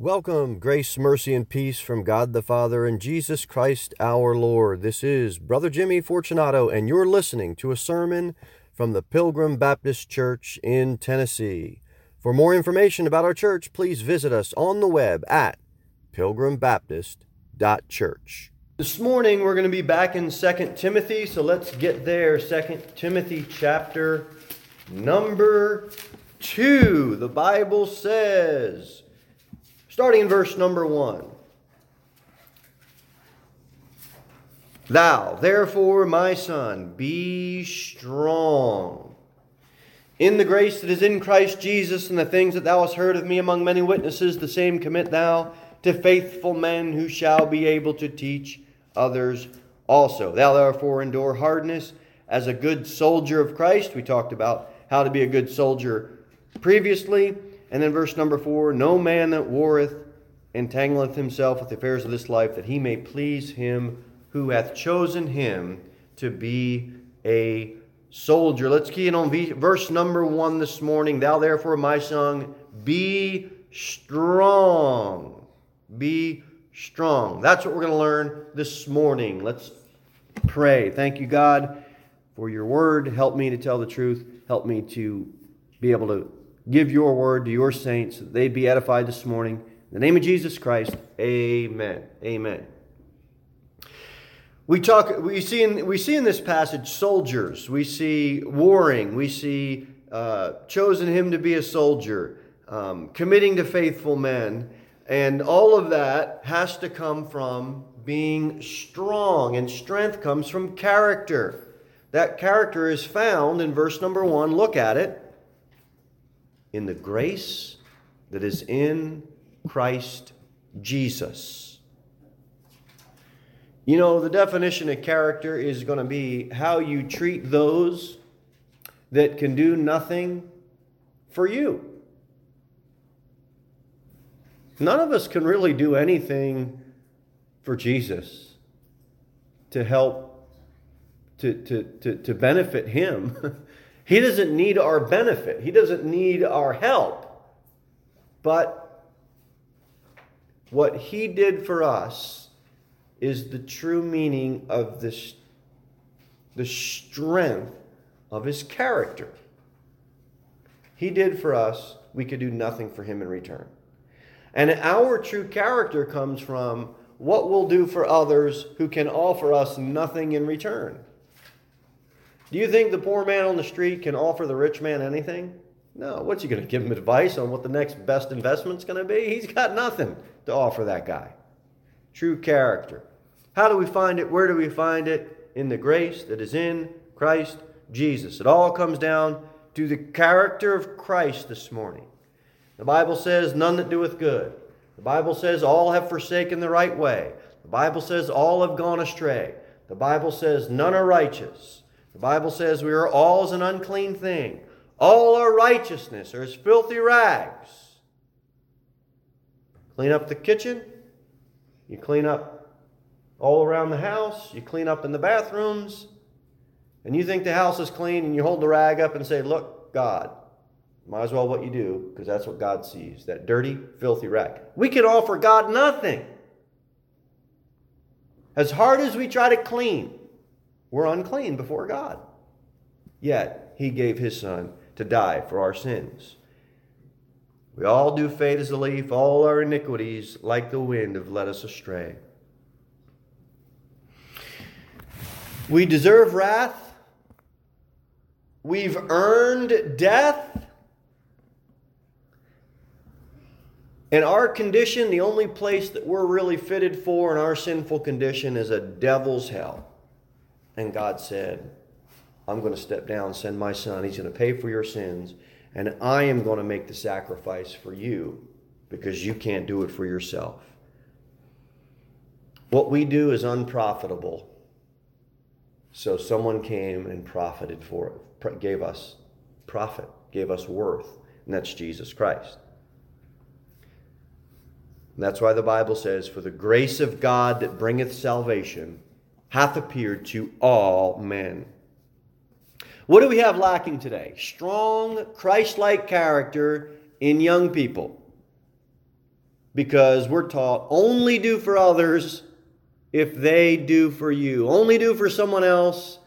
Welcome, grace, mercy, and peace from God the Father and Jesus Christ our Lord. This is Brother Jimmy Fortunato, and you're listening to a sermon from the Pilgrim Baptist Church in Tennessee. For more information about our church, please visit us on the web at pilgrimbaptist.church. This morning we're going to be back in 2 Timothy, so let's get there. 2 Timothy chapter number 2. The Bible says, Starting in verse number one. Thou, therefore, my son, be strong in the grace that is in Christ Jesus, and the things that thou hast heard of me among many witnesses, the same commit thou to faithful men who shall be able to teach others also. Thou, therefore, endure hardness as a good soldier of Christ. We talked about how to be a good soldier previously. And then verse number four No man that warreth entangleth himself with the affairs of this life, that he may please him who hath chosen him to be a soldier. Let's key in on verse number one this morning. Thou therefore, my son, be strong. Be strong. That's what we're going to learn this morning. Let's pray. Thank you, God, for your word. Help me to tell the truth. Help me to be able to give your word to your saints that they be edified this morning. In the name of Jesus Christ, amen. Amen. We talk we see in we see in this passage soldiers, we see warring, we see uh, chosen him to be a soldier, um, committing to faithful men, and all of that has to come from being strong, and strength comes from character. That character is found in verse number one. Look at it in the grace that is in Christ Jesus. You know, the definition of character is going to be how you treat those that can do nothing for you. None of us can really do anything for Jesus to help, to, to, to, to benefit Him. He doesn't need our benefit, He doesn't need our help. But what He did for us is the true meaning of this, the strength of His character. He did for us, we could do nothing for Him in return. And our true character comes from what we'll do for others who can offer us nothing in return. Do you think the poor man on the street can offer the rich man anything? No. What's he going to give him advice on what the next best investment's going to be? He's got nothing to offer that guy. True character. How do we find it? Where do we find it? In the grace that is in Christ Jesus. It all comes down to the character of Christ this morning. The Bible says, None that doeth good. The Bible says, All have forsaken the right way. The Bible says, All have gone astray. The Bible says, None are righteous. The Bible says we are all as an unclean thing. All our righteousness are as filthy rags. Clean up the kitchen. You clean up all around the house. You clean up in the bathrooms. And you think the house is clean and you hold the rag up and say, Look, God. Might as well what you do because that's what God sees that dirty, filthy rag. We can offer God nothing. As hard as we try to clean, we're unclean before God. Yet, He gave His Son to die for our sins. We all do fade as a leaf, all our iniquities, like the wind, have led us astray. We deserve wrath. We've earned death. In our condition, the only place that we're really fitted for in our sinful condition is a devil's hell. And God said, I'm going to step down, send my son. He's going to pay for your sins. And I am going to make the sacrifice for you because you can't do it for yourself. What we do is unprofitable. So someone came and profited for it, gave us profit, gave us worth, and that's Jesus Christ. And that's why the Bible says, For the grace of God that bringeth salvation hath appeared to all men. What do we have lacking today? Strong, Christ like character in young people. because we're taught only do for others if they do for you. Only do for someone else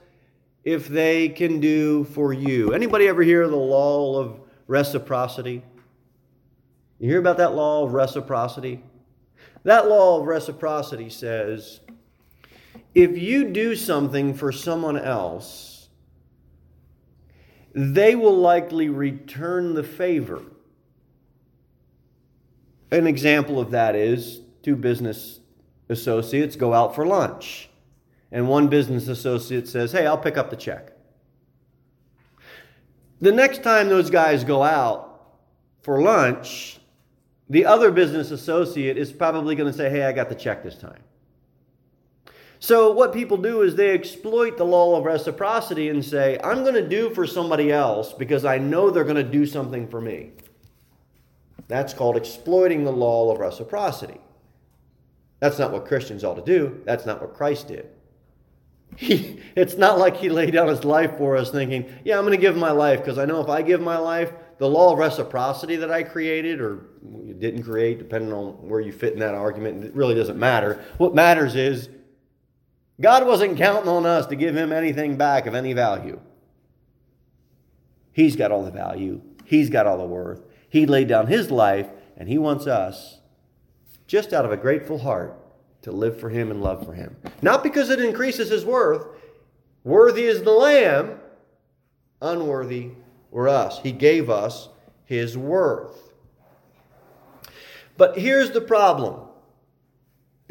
if they can do for you. Anybody ever hear the law of reciprocity? You hear about that law of reciprocity? That law of reciprocity says if you do something for someone else, they will likely return the favor. An example of that is two business associates go out for lunch, and one business associate says, Hey, I'll pick up the check. The next time those guys go out for lunch, the other business associate is probably going to say, Hey, I got the check this time. So, what people do is they exploit the law of reciprocity and say, I'm going to do for somebody else because I know they're going to do something for me. That's called exploiting the law of reciprocity. That's not what Christians ought to do. That's not what Christ did. He, it's not like he laid down his life for us thinking, yeah, I'm going to give my life because I know if I give my life, the law of reciprocity that I created or didn't create, depending on where you fit in that argument, it really doesn't matter. What matters is God wasn't counting on us to give him anything back of any value. He's got all the value, he's got all the worth. He laid down his life, and he wants us, just out of a grateful heart, to live for him and love for him. Not because it increases his worth. Worthy is the Lamb, unworthy were us. He gave us his worth. But here's the problem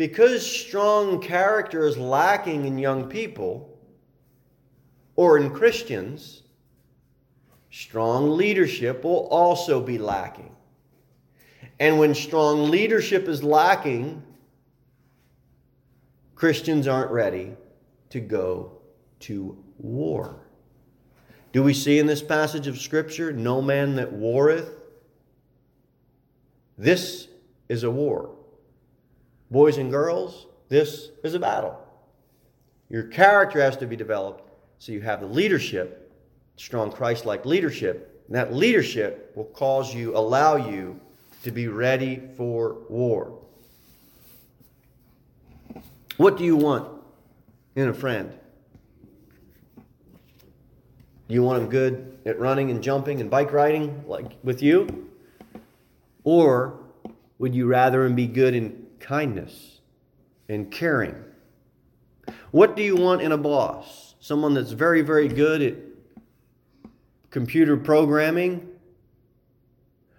because strong character is lacking in young people or in Christians, strong leadership will also be lacking. And when strong leadership is lacking, Christians aren't ready to go to war. Do we see in this passage of Scripture, no man that warreth? This is a war. Boys and girls, this is a battle. Your character has to be developed so you have the leadership strong Christ like leadership. And that leadership will cause you, allow you to be ready for war. What do you want in a friend? Do you want him good at running and jumping and bike riding like with you? Or would you rather him be good in kindness and caring? What do you want in a boss? Someone that's very, very good at computer programming?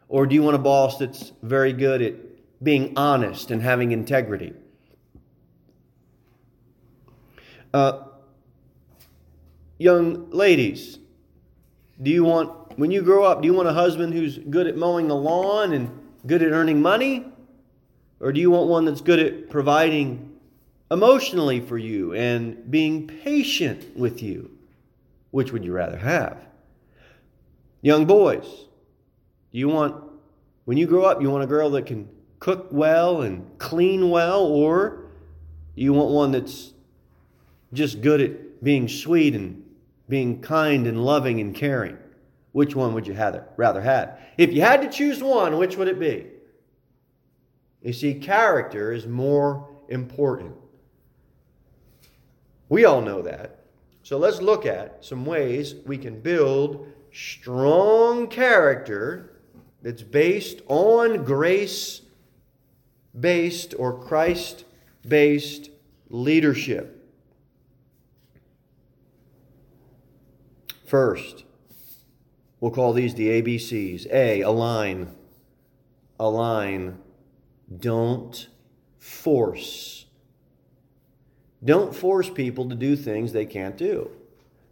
Or do you want a boss that's very good at being honest and having integrity? Uh, young ladies, do you want, when you grow up, do you want a husband who's good at mowing the lawn and good at earning money? Or do you want one that's good at providing emotionally for you and being patient with you? Which would you rather have? Young boys, do you want, when you grow up, you want a girl that can cook well and clean well, or you want one that's just good at being sweet and being kind and loving and caring? Which one would you rather have? If you had to choose one, which would it be? You see, character is more important. We all know that. So let's look at some ways we can build strong character that's based on grace based or Christ based leadership. First, we'll call these the ABCs. A, align. Align. Don't force. Don't force people to do things they can't do.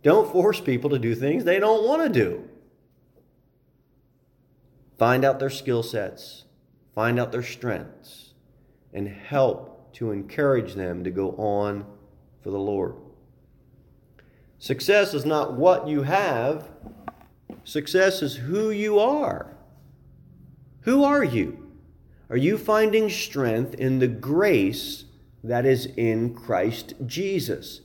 Don't force people to do things they don't want to do. Find out their skill sets, find out their strengths, and help to encourage them to go on for the Lord. Success is not what you have, success is who you are. Who are you? Are you finding strength in the grace that is in Christ Jesus?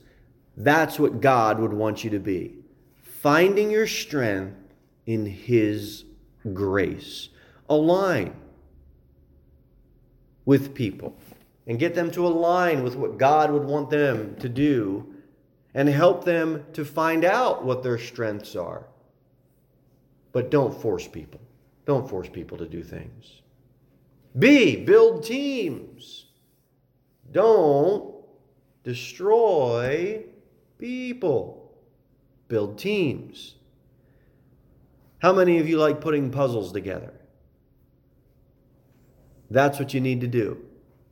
That's what God would want you to be. Finding your strength in His grace. Align. with people and get them to align with what God would want them to do and help them to find out what their strengths are. But don't force people. Don't force people to do things. B, build teams. Don't destroy people. Build teams. How many of you like putting puzzles together? That's what you need to do.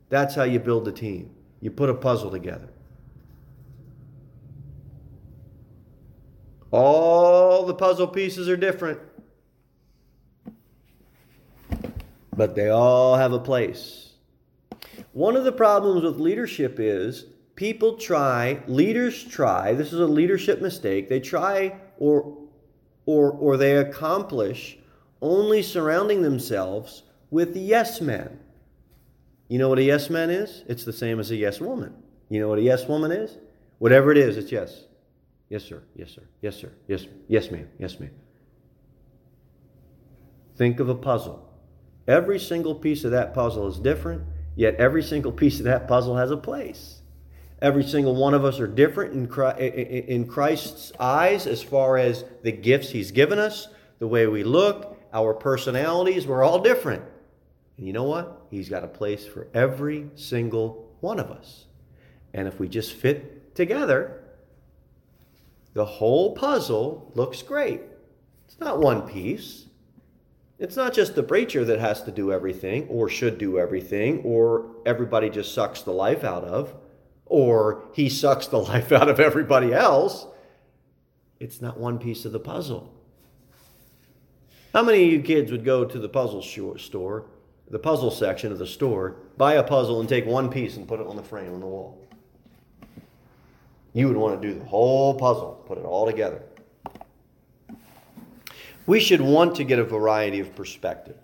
That's how you build a team. You put a puzzle together. All the puzzle pieces are different, but they all have a place. One of the problems with leadership is people try, leaders try, this is a leadership mistake, they try or or or they accomplish only surrounding themselves with yes men. You know what a yes man is? It's the same as a yes woman. You know what a yes woman is? Whatever it is, it's yes. Yes, sir. Yes, sir. Yes, sir. Yes, yes, ma'am. Yes, ma'am. Think of a puzzle. Every single piece of that puzzle is different, yet every single piece of that puzzle has a place. Every single one of us are different in Christ's eyes as far as the gifts He's given us, the way we look, our personalities. We're all different. And you know what? He's got a place for every single one of us. And if we just fit together, the whole puzzle looks great. It's not one piece. It's not just the preacher that has to do everything or should do everything or everybody just sucks the life out of or he sucks the life out of everybody else. It's not one piece of the puzzle. How many of you kids would go to the puzzle store the puzzle section of the store, buy a puzzle and take one piece and put it on the frame on the wall. You would want to do the whole puzzle, put it all together. We should want to get a variety of perspectives.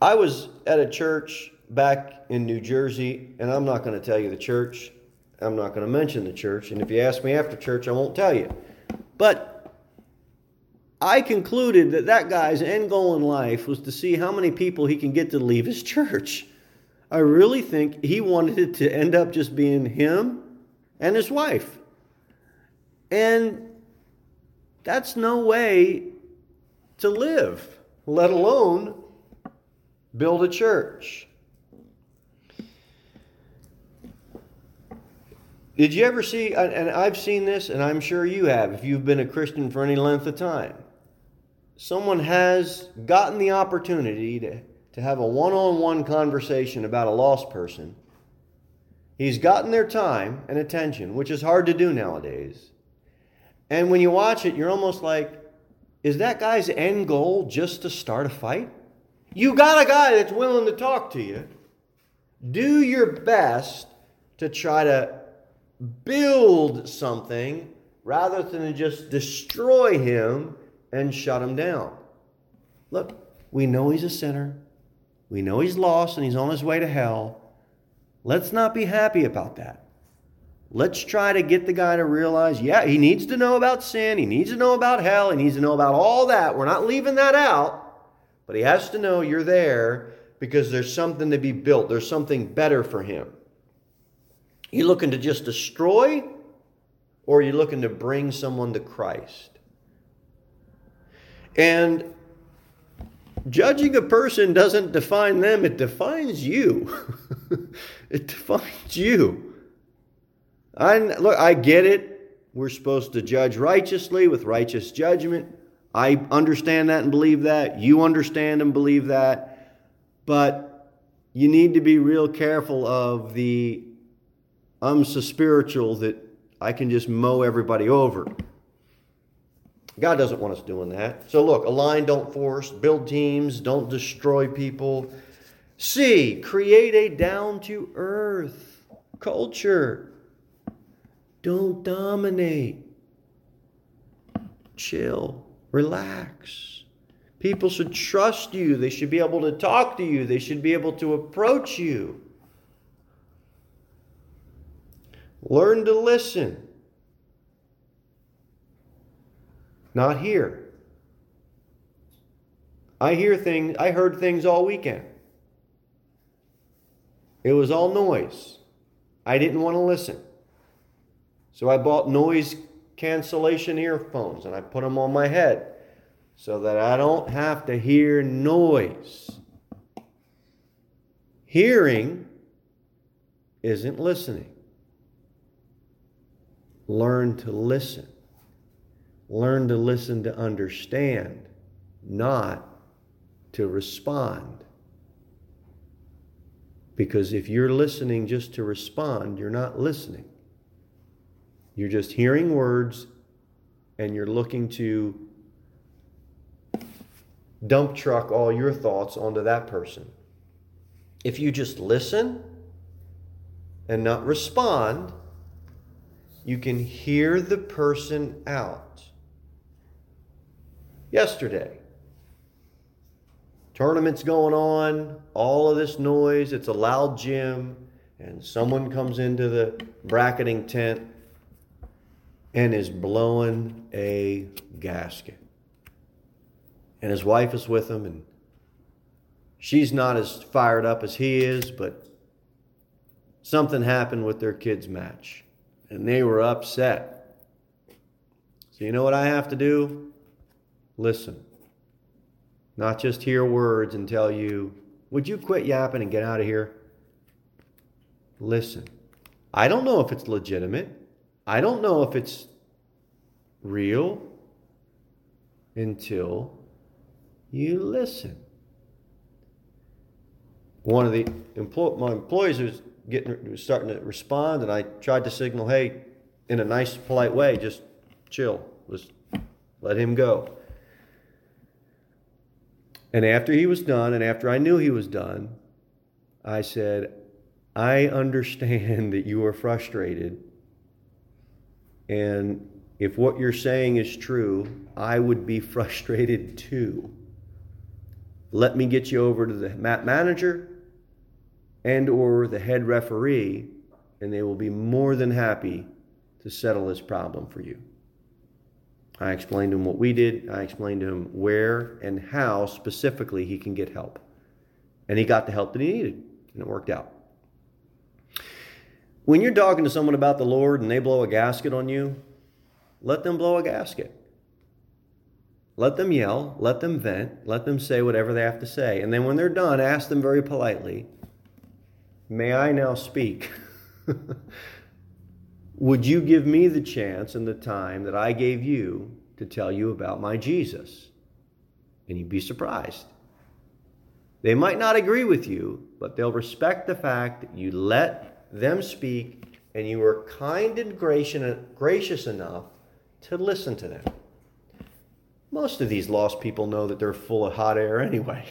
I was at a church back in New Jersey, and I'm not going to tell you the church. I'm not going to mention the church. And if you ask me after church, I won't tell you. But I concluded that that guy's end goal in life was to see how many people he can get to leave his church. I really think he wanted it to end up just being him and his wife. And that's no way to live, let alone build a church. Did you ever see, and I've seen this, and I'm sure you have, if you've been a Christian for any length of time someone has gotten the opportunity to, to have a one on one conversation about a lost person, he's gotten their time and attention, which is hard to do nowadays. And when you watch it, you're almost like, is that guy's end goal just to start a fight? You got a guy that's willing to talk to you. Do your best to try to build something rather than just destroy him and shut him down. Look, we know he's a sinner. We know he's lost and he's on his way to hell. Let's not be happy about that. Let's try to get the guy to realize, yeah, he needs to know about sin. He needs to know about hell. He needs to know about all that. We're not leaving that out. But he has to know you're there because there's something to be built. There's something better for him. You looking to just destroy or are you looking to bring someone to Christ? And judging a person doesn't define them, it defines you. it defines you. I look, I get it. We're supposed to judge righteously with righteous judgment. I understand that and believe that. You understand and believe that. But you need to be real careful of the I'm so spiritual that I can just mow everybody over. God doesn't want us doing that. So look, align, don't force, build teams, don't destroy people. C, create a down to earth culture. Don't dominate. Chill, relax. People should trust you. They should be able to talk to you. They should be able to approach you. Learn to listen. Not here. I hear things, I heard things all weekend. It was all noise. I didn't want to listen. So I bought noise cancellation earphones and I put them on my head so that I don't have to hear noise. Hearing isn't listening. Learn to listen. Learn to listen to understand, not to respond. Because if you're listening just to respond, you're not listening. You're just hearing words and you're looking to dump truck all your thoughts onto that person. If you just listen and not respond, you can hear the person out. Yesterday, tournaments going on, all of this noise, it's a loud gym, and someone comes into the bracketing tent and is blowing a gasket. And his wife is with him, and she's not as fired up as he is, but something happened with their kids' match, and they were upset. So, you know what I have to do? Listen. Not just hear words and tell you, would you quit yapping and get out of here? Listen. I don't know if it's legitimate. I don't know if it's real until you listen. One of the my employees was getting was starting to respond, and I tried to signal, "Hey, in a nice, polite way, just chill, just let him go." And after he was done, and after I knew he was done, I said, I understand that you are frustrated. And if what you're saying is true, I would be frustrated too. Let me get you over to the manager and or the head referee and they will be more than happy to settle this problem for you. I explained to him what we did. I explained to him where and how specifically he can get help. And he got the help that he needed, and it worked out. When you're talking to someone about the Lord and they blow a gasket on you, let them blow a gasket. Let them yell, let them vent, let them say whatever they have to say. And then when they're done, ask them very politely, May I now speak? Would you give me the chance and the time that I gave you to tell you about my Jesus? And you'd be surprised. They might not agree with you, but they'll respect the fact that you let them speak and you were kind and gracious enough to listen to them. Most of these lost people know that they're full of hot air anyway.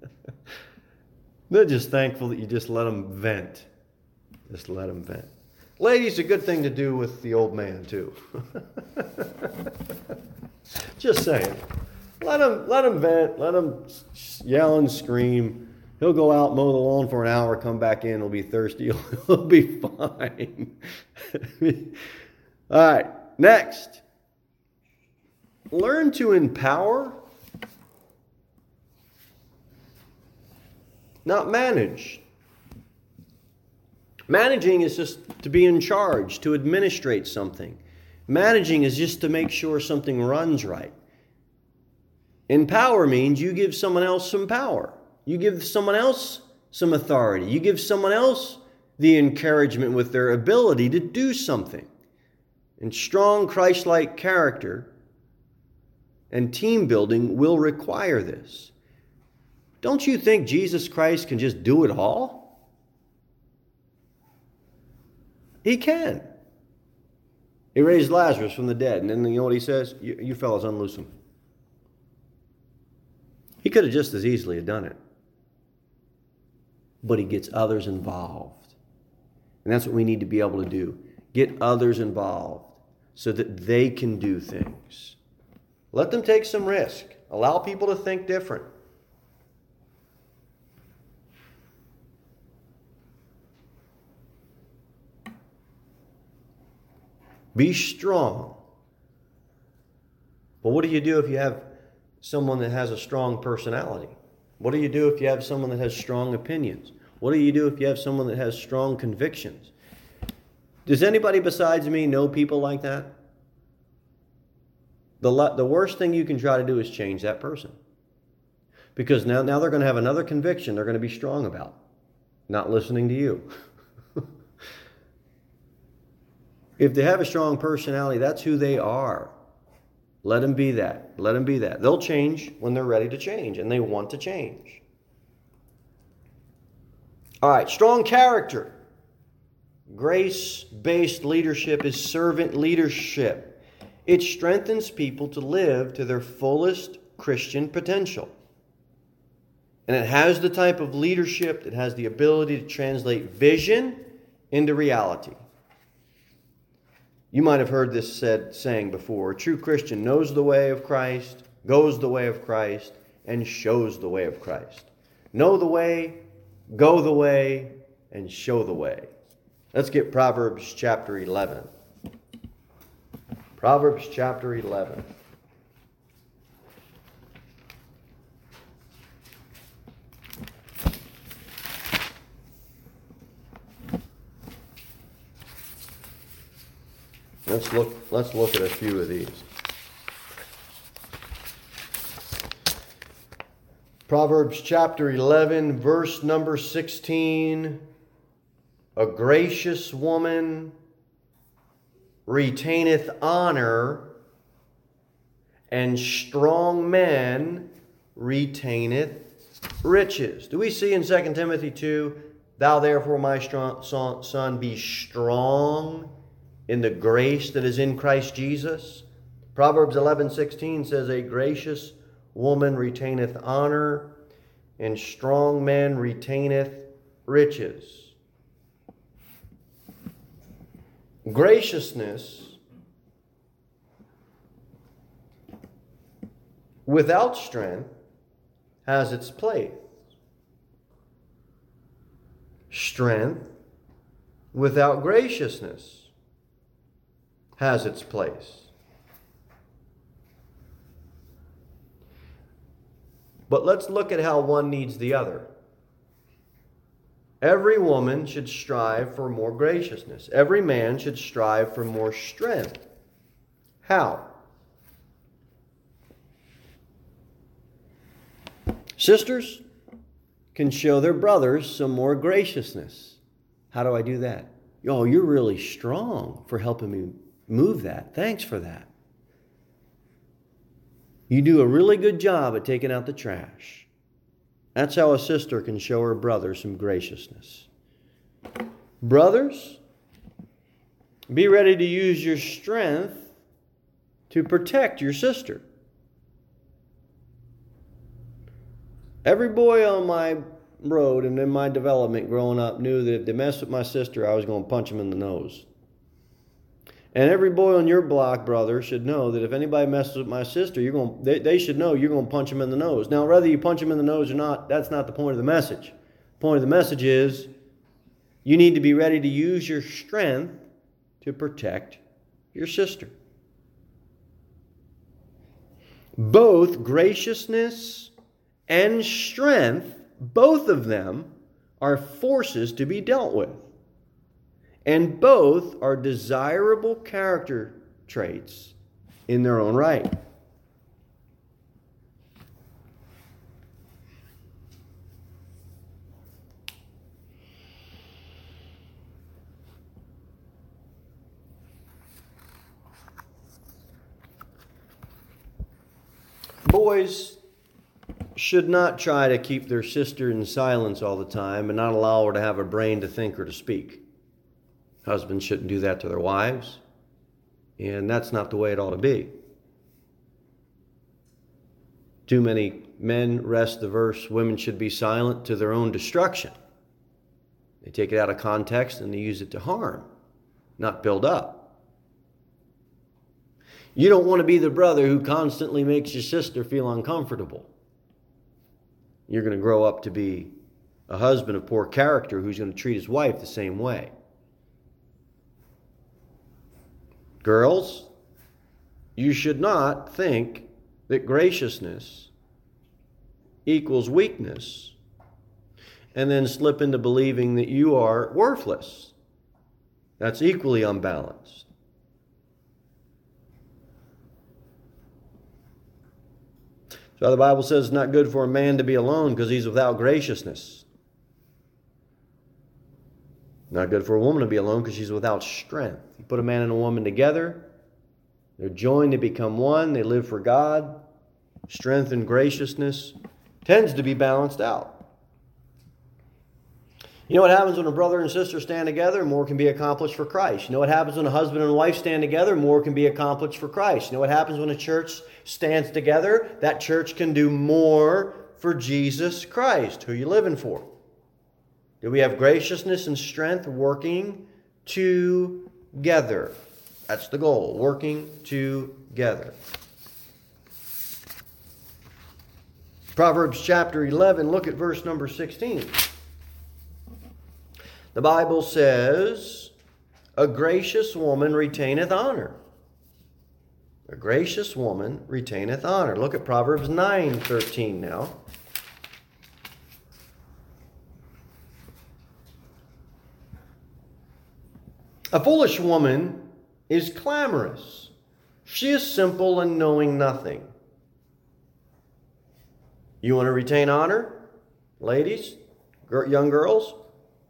they're just thankful that you just let them vent. Just let them vent. Ladies, a good thing to do with the old man, too. Just saying. Let him, let him vent, let him yell and scream. He'll go out, mow the lawn for an hour, come back in, he'll be thirsty, he'll be fine. All right, next. Learn to empower, not manage. Managing is just to be in charge, to administrate something. Managing is just to make sure something runs right. Empower means you give someone else some power. You give someone else some authority. You give someone else the encouragement with their ability to do something. And strong Christ like character and team building will require this. Don't you think Jesus Christ can just do it all? He can. He raised Lazarus from the dead. And then you know what he says? You, you fellas unloose him. He could have just as easily have done it. But he gets others involved. And that's what we need to be able to do. Get others involved so that they can do things. Let them take some risk. Allow people to think different. Be strong. But what do you do if you have someone that has a strong personality? What do you do if you have someone that has strong opinions? What do you do if you have someone that has strong convictions? Does anybody besides me know people like that? The, the worst thing you can try to do is change that person. Because now, now they're going to have another conviction they're going to be strong about, not listening to you. if they have a strong personality, that's who they are. Let them be that. Let them be that. They'll change when they're ready to change and they want to change. All right, strong character. Grace based leadership is servant leadership. It strengthens people to live to their fullest Christian potential. And it has the type of leadership that has the ability to translate vision into reality. You might have heard this said saying before. A true Christian knows the way of Christ, goes the way of Christ, and shows the way of Christ. Know the way, go the way, and show the way. Let's get Proverbs chapter 11. Proverbs chapter 11. Let's look, let's look at a few of these. Proverbs chapter 11, verse number 16. A gracious woman retaineth honor, and strong men retaineth riches. Do we see in 2 Timothy 2, Thou therefore, my strong, son, be strong in the grace that is in Christ Jesus. Proverbs 11:16 says a gracious woman retaineth honor and strong man retaineth riches. Graciousness without strength has its place. Strength without graciousness has its place. But let's look at how one needs the other. Every woman should strive for more graciousness. Every man should strive for more strength. How? Sisters can show their brothers some more graciousness. How do I do that? Oh, you're really strong for helping me move that. Thanks for that. You do a really good job at taking out the trash. That's how a sister can show her brother some graciousness. Brothers, be ready to use your strength to protect your sister. Every boy on my road and in my development growing up knew that if they messed with my sister, I was going to punch him in the nose. And every boy on your block, brother, should know that if anybody messes with my sister, you're going. They, they should know you're going to punch them in the nose. Now, whether you punch them in the nose or not, that's not the point of the message. The point of the message is you need to be ready to use your strength to protect your sister. Both graciousness and strength, both of them, are forces to be dealt with and both are desirable character traits in their own right. Boys should not try to keep their sister in silence all the time and not allow her to have a brain to think or to speak. Husbands shouldn't do that to their wives, and that's not the way it ought to be. Too many men wrest the verse, women should be silent to their own destruction. They take it out of context and they use it to harm, not build up. You don't want to be the brother who constantly makes your sister feel uncomfortable. You're going to grow up to be a husband of poor character who's going to treat his wife the same way. Girls, you should not think that graciousness equals weakness and then slip into believing that you are worthless. That's equally unbalanced. So the Bible says it's not good for a man to be alone because he's without graciousness. Not good for a woman to be alone because she's without strength. Put a man and a woman together, they're joined to become one, they live for God. Strength and graciousness tends to be balanced out. You know what happens when a brother and sister stand together? More can be accomplished for Christ. You know what happens when a husband and wife stand together? More can be accomplished for Christ. You know what happens when a church stands together? That church can do more for Jesus Christ, who are you living for. Do we have graciousness and strength working together? That's the goal, working together. Proverbs chapter 11, look at verse number 16. The Bible says, A gracious woman retaineth honor. A gracious woman retaineth honor. Look at Proverbs 9 13 now. A foolish woman is clamorous. She is simple and knowing nothing. You want to retain honor? Ladies, young girls?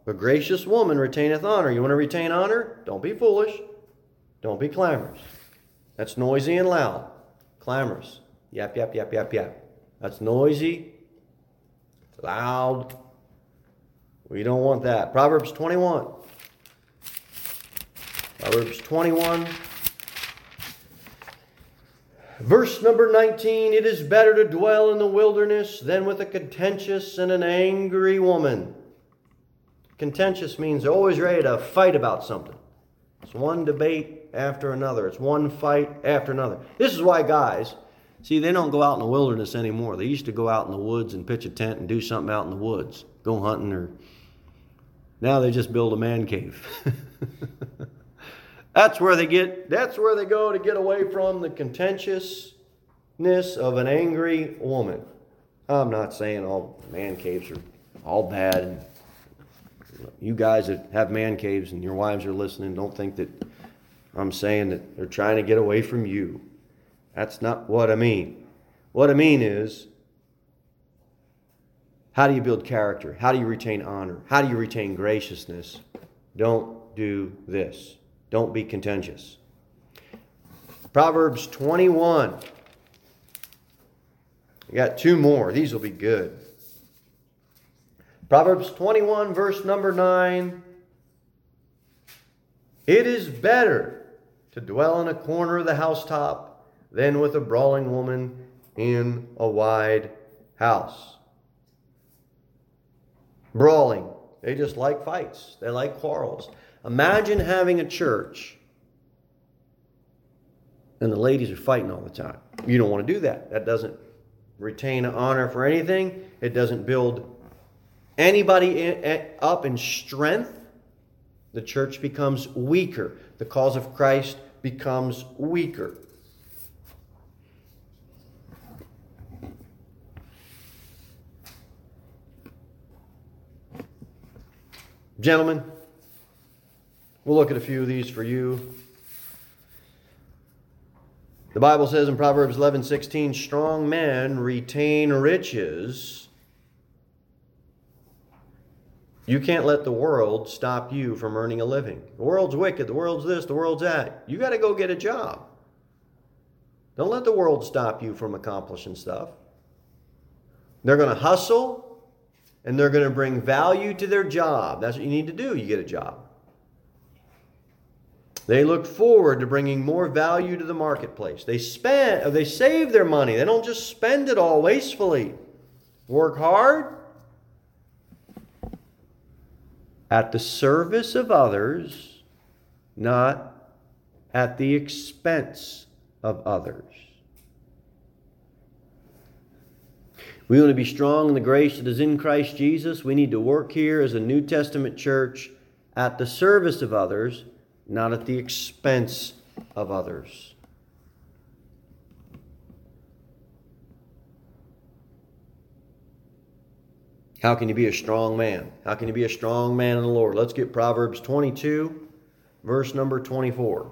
A gracious woman retaineth honor. You want to retain honor? Don't be foolish. Don't be clamorous. That's noisy and loud. Clamorous. Yap, yap, yap, yap, yap. That's noisy, loud. We don't want that. Proverbs 21. Proverbs 21. Verse number 19 It is better to dwell in the wilderness than with a contentious and an angry woman. Contentious means they're always ready to fight about something. It's one debate after another, it's one fight after another. This is why guys, see, they don't go out in the wilderness anymore. They used to go out in the woods and pitch a tent and do something out in the woods, go hunting or. Now they just build a man cave. that's where they get that's where they go to get away from the contentiousness of an angry woman. I'm not saying all man caves are all bad you guys that have man caves and your wives are listening, don't think that I'm saying that they're trying to get away from you. That's not what I mean. What I mean is, how do you build character? How do you retain honor? How do you retain graciousness? Don't do this. Don't be contentious. Proverbs 21. We got two more. These will be good. Proverbs 21, verse number 9. It is better to dwell in a corner of the housetop than with a brawling woman in a wide house. Brawling. They just like fights, they like quarrels. Imagine having a church and the ladies are fighting all the time. You don't want to do that. That doesn't retain honor for anything, it doesn't build anybody up in strength, the church becomes weaker. The cause of Christ becomes weaker. Gentlemen, we'll look at a few of these for you. The Bible says in Proverbs 11 16, strong men retain riches you can't let the world stop you from earning a living. The world's wicked, the world's this, the world's that. You got to go get a job. Don't let the world stop you from accomplishing stuff. They're going to hustle and they're going to bring value to their job. That's what you need to do. You get a job. They look forward to bringing more value to the marketplace. They spend, uh, they save their money. They don't just spend it all wastefully. Work hard, at the service of others, not at the expense of others. We want to be strong in the grace that is in Christ Jesus. We need to work here as a New Testament church at the service of others, not at the expense of others. How can you be a strong man? How can you be a strong man in the Lord? Let's get Proverbs 22, verse number 24.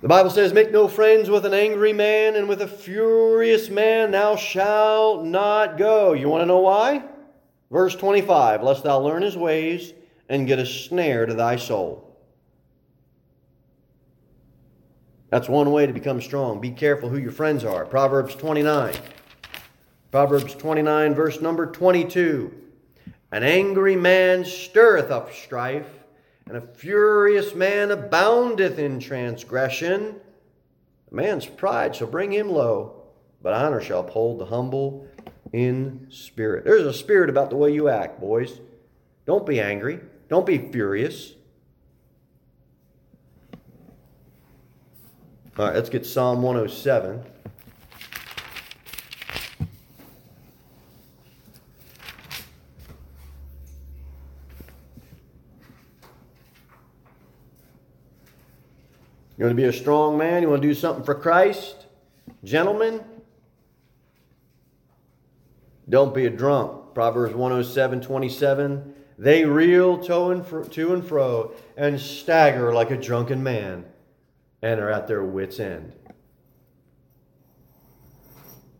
The Bible says, Make no friends with an angry man, and with a furious man thou shalt not go. You want to know why? Verse 25 Lest thou learn his ways, and get a snare to thy soul. That's one way to become strong. Be careful who your friends are. Proverbs 29. Proverbs 29, verse number 22. An angry man stirreth up strife, and a furious man aboundeth in transgression. A man's pride shall bring him low, but honor shall uphold the humble in spirit. There's a spirit about the way you act, boys. Don't be angry. Don't be furious. All right, let's get Psalm 107. You want to be a strong man? You want to do something for Christ? Gentlemen, don't be a drunk. Proverbs 107 27. They reel to and, fro, to and fro and stagger like a drunken man and are at their wits' end.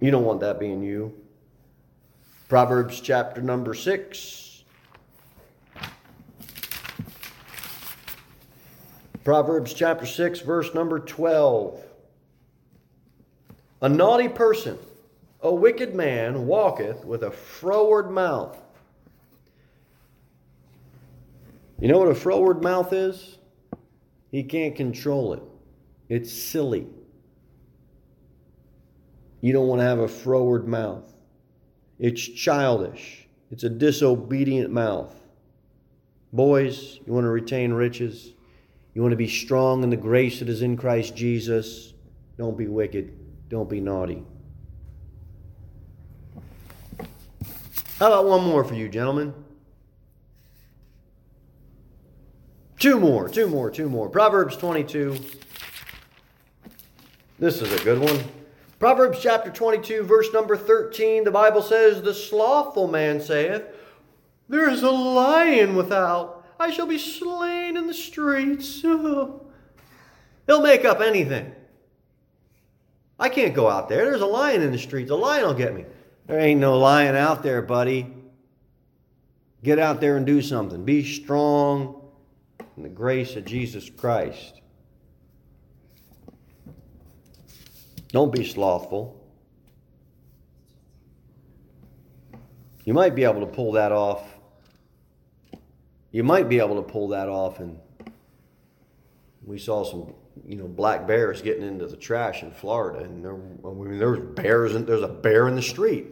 You don't want that being you. Proverbs chapter number 6. Proverbs chapter 6, verse number 12. A naughty person, a wicked man, walketh with a froward mouth. You know what a froward mouth is? He can't control it. It's silly. You don't want to have a froward mouth. It's childish. It's a disobedient mouth. Boys, you want to retain riches? You want to be strong in the grace that is in Christ Jesus? Don't be wicked. Don't be naughty. How about one more for you, gentlemen? Two more, two more, two more. Proverbs 22. This is a good one. Proverbs chapter 22, verse number 13, the Bible says, The slothful man saith, There is a lion without. I shall be slain in the streets. He'll make up anything. I can't go out there. There's a lion in the streets. A lion will get me. There ain't no lion out there, buddy. Get out there and do something. Be strong in the grace of Jesus Christ. Don't be slothful. You might be able to pull that off. You might be able to pull that off, and we saw some, you know, black bears getting into the trash in Florida, and there, I mean, there's bears, and there's a bear in the street.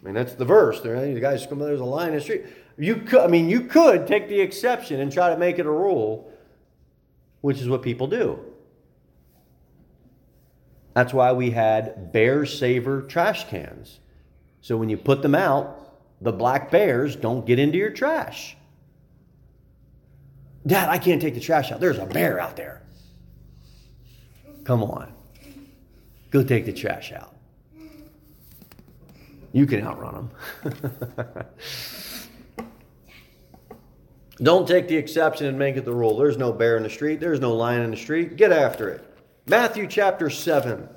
I mean, that's the verse. There, the guys come. There's a lion in the street. You could, I mean, you could take the exception and try to make it a rule, which is what people do. That's why we had bear saver trash cans. So when you put them out, the black bears don't get into your trash. Dad, I can't take the trash out. There's a bear out there. Come on. Go take the trash out. You can outrun them. Don't take the exception and make it the rule. There's no bear in the street. There's no lion in the street. Get after it. Matthew chapter 7.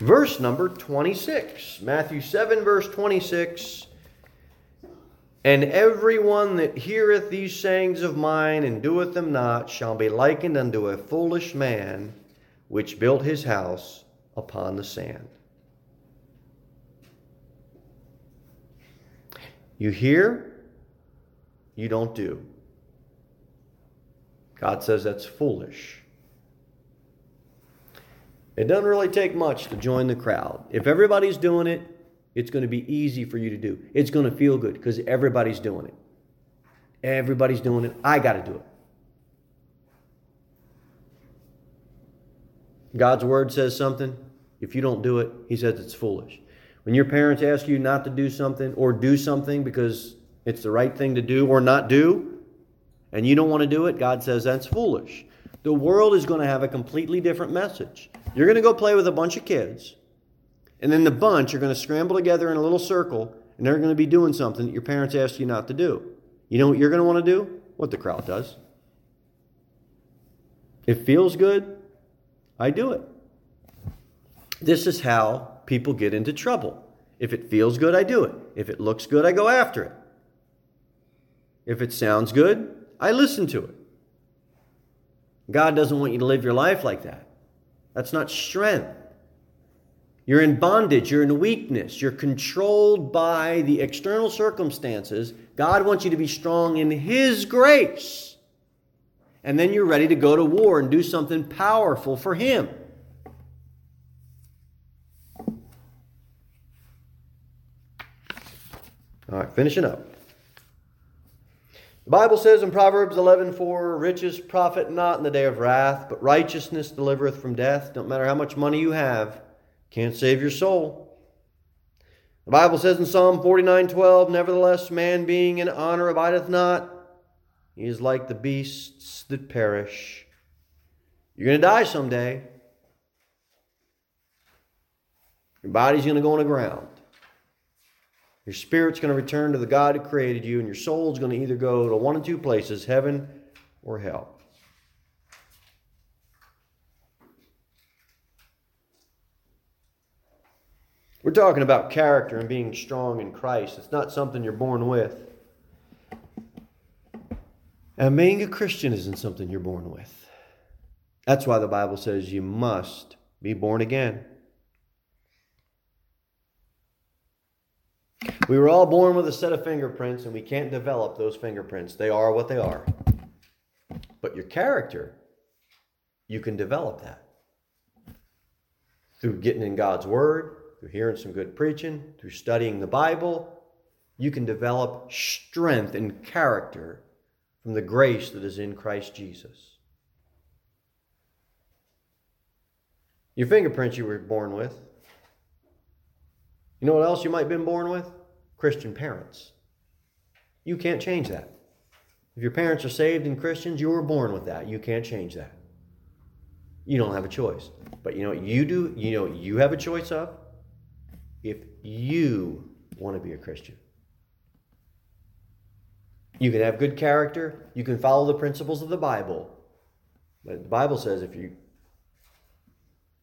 Verse number 26. Matthew 7, verse 26. And every one that heareth these sayings of mine and doeth them not shall be likened unto a foolish man which built his house upon the sand. You hear, you don't do. God says that's foolish. It doesn't really take much to join the crowd. If everybody's doing it, it's going to be easy for you to do. It's going to feel good because everybody's doing it. Everybody's doing it. I got to do it. God's word says something. If you don't do it, he says it's foolish. When your parents ask you not to do something or do something because it's the right thing to do or not do, and you don't want to do it, God says that's foolish. the world is going to have a completely different message. You're going to go play with a bunch of kids, and then the bunch are going to scramble together in a little circle, and they're going to be doing something that your parents asked you not to do. You know what you're going to want to do? What the crowd does. It feels good, I do it. This is how people get into trouble. If it feels good, I do it. If it looks good, I go after it. If it sounds good, I listen to it. God doesn't want you to live your life like that. That's not strength. You're in bondage, you're in weakness, you're controlled by the external circumstances. God wants you to be strong in His grace. And then you're ready to go to war and do something powerful for Him. All right, finishing up. The Bible says in Proverbs 11:4, "Riches profit not in the day of wrath, but righteousness delivereth from death." Don't matter how much money you have, can't save your soul. The Bible says in Psalm 49:12, "Nevertheless, man being in honor abideth not; he is like the beasts that perish." You're going to die someday. Your body's going to go on the ground. Your spirit's going to return to the God who created you, and your soul's going to either go to one of two places heaven or hell. We're talking about character and being strong in Christ. It's not something you're born with. And being a Christian isn't something you're born with. That's why the Bible says you must be born again. We were all born with a set of fingerprints, and we can't develop those fingerprints. They are what they are. But your character, you can develop that through getting in God's Word, through hearing some good preaching, through studying the Bible. You can develop strength and character from the grace that is in Christ Jesus. Your fingerprints you were born with. You know what else you might have been born with? Christian parents. You can't change that. If your parents are saved and Christians, you were born with that. You can't change that. You don't have a choice. But you know what you do? You know what you have a choice of? If you want to be a Christian. You can have good character, you can follow the principles of the Bible. But the Bible says if you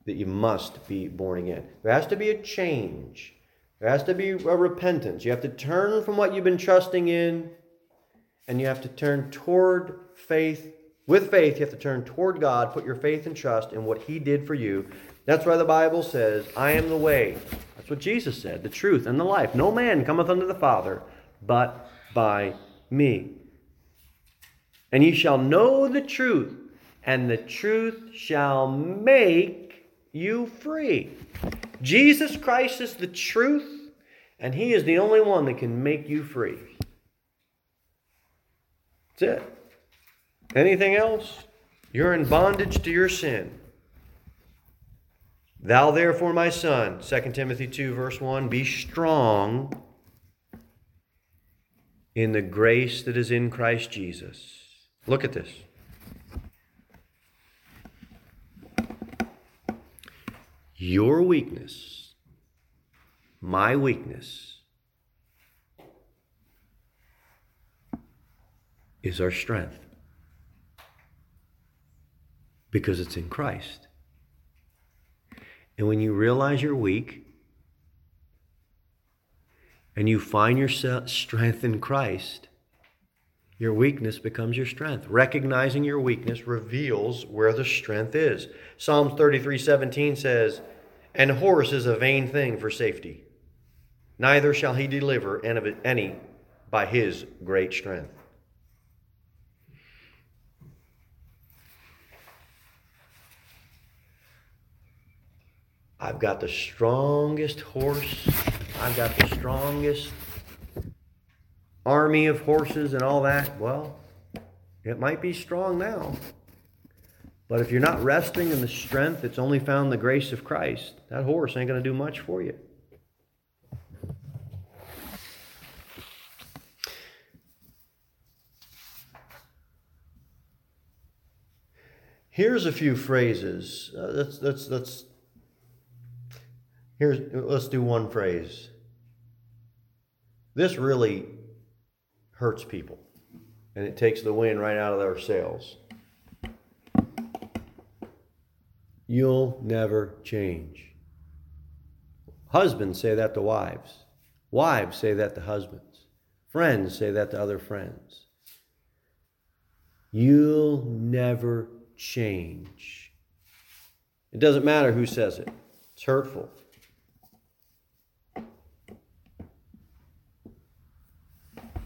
that you must be born again. There has to be a change. There has to be a repentance. You have to turn from what you've been trusting in, and you have to turn toward faith. With faith, you have to turn toward God, put your faith and trust in what He did for you. That's why the Bible says, I am the way. That's what Jesus said, the truth and the life. No man cometh unto the Father but by me. And ye shall know the truth, and the truth shall make you free. Jesus Christ is the truth, and He is the only one that can make you free. That's it. Anything else? You're in bondage to your sin. Thou therefore, my son, 2 Timothy 2, verse 1, be strong in the grace that is in Christ Jesus. Look at this. Your weakness, my weakness, is our strength because it's in Christ. And when you realize you're weak and you find your strength in Christ, your weakness becomes your strength. Recognizing your weakness reveals where the strength is. Psalms 33 17 says, And horse is a vain thing for safety, neither shall he deliver any by his great strength. I've got the strongest horse. I've got the strongest army of horses and all that, well, it might be strong now. But if you're not resting in the strength that's only found in the grace of Christ, that horse ain't going to do much for you. Here's a few phrases. Uh, let's let's let's here's let's do one phrase. This really hurts people, and it takes the wind right out of their sails. You'll never change. Husbands say that to wives. Wives say that to husbands. Friends say that to other friends. You'll never change. It doesn't matter who says it, it's hurtful.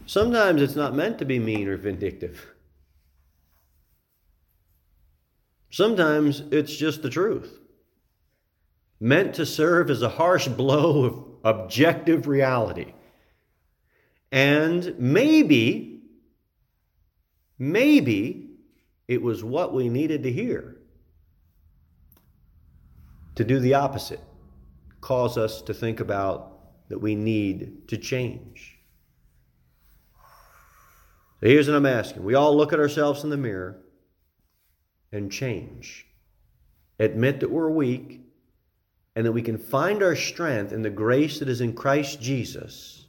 Sometimes it's not meant to be mean or vindictive. Sometimes it's just the truth, meant to serve as a harsh blow of objective reality. And maybe, maybe it was what we needed to hear to do the opposite, cause us to think about that we need to change. Here's what I'm asking. We all look at ourselves in the mirror and change. Admit that we're weak and that we can find our strength in the grace that is in Christ Jesus.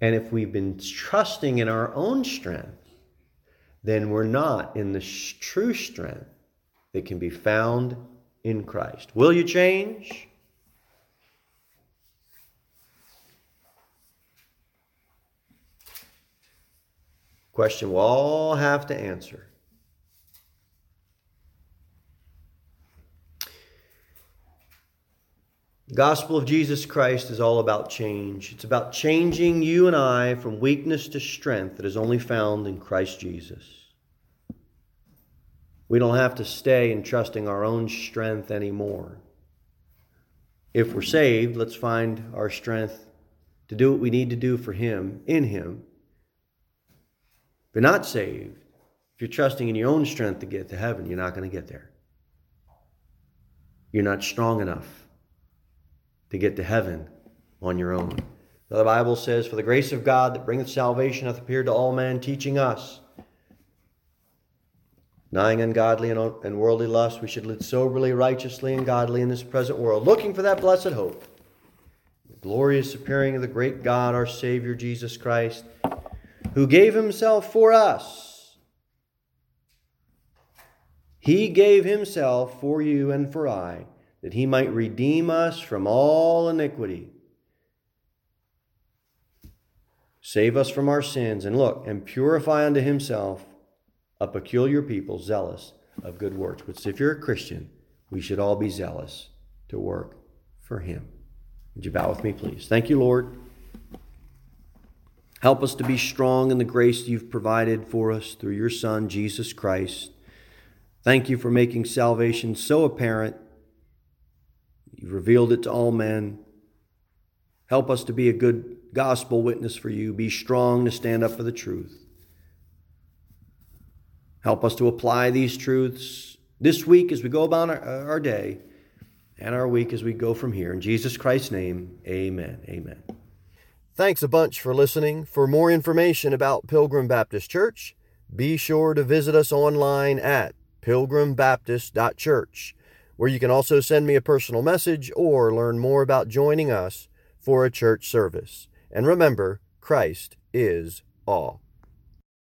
And if we've been trusting in our own strength, then we're not in the true strength that can be found in Christ. Will you change? Question we'll all have to answer. The gospel of Jesus Christ is all about change. It's about changing you and I from weakness to strength that is only found in Christ Jesus. We don't have to stay in trusting our own strength anymore. If we're saved, let's find our strength to do what we need to do for Him, in Him. If you're not saved, if you're trusting in your own strength to get to heaven, you're not going to get there. You're not strong enough to get to heaven on your own. The Bible says, For the grace of God that bringeth salvation hath appeared to all men, teaching us, denying ungodly and worldly lust, we should live soberly, righteously, and godly in this present world, looking for that blessed hope, the glorious appearing of the great God, our Savior, Jesus Christ, who gave himself for us. He gave himself for you and for I that he might redeem us from all iniquity, save us from our sins, and look, and purify unto himself a peculiar people zealous of good works. Which, if you're a Christian, we should all be zealous to work for him. Would you bow with me, please? Thank you, Lord. Help us to be strong in the grace you've provided for us through your Son, Jesus Christ. Thank you for making salvation so apparent You've revealed it to all men. Help us to be a good gospel witness for you. Be strong to stand up for the truth. Help us to apply these truths this week as we go about our, our day and our week as we go from here. In Jesus Christ's name, amen. Amen. Thanks a bunch for listening. For more information about Pilgrim Baptist Church, be sure to visit us online at pilgrimbaptist.church where you can also send me a personal message or learn more about joining us for a church service. And remember, Christ is all.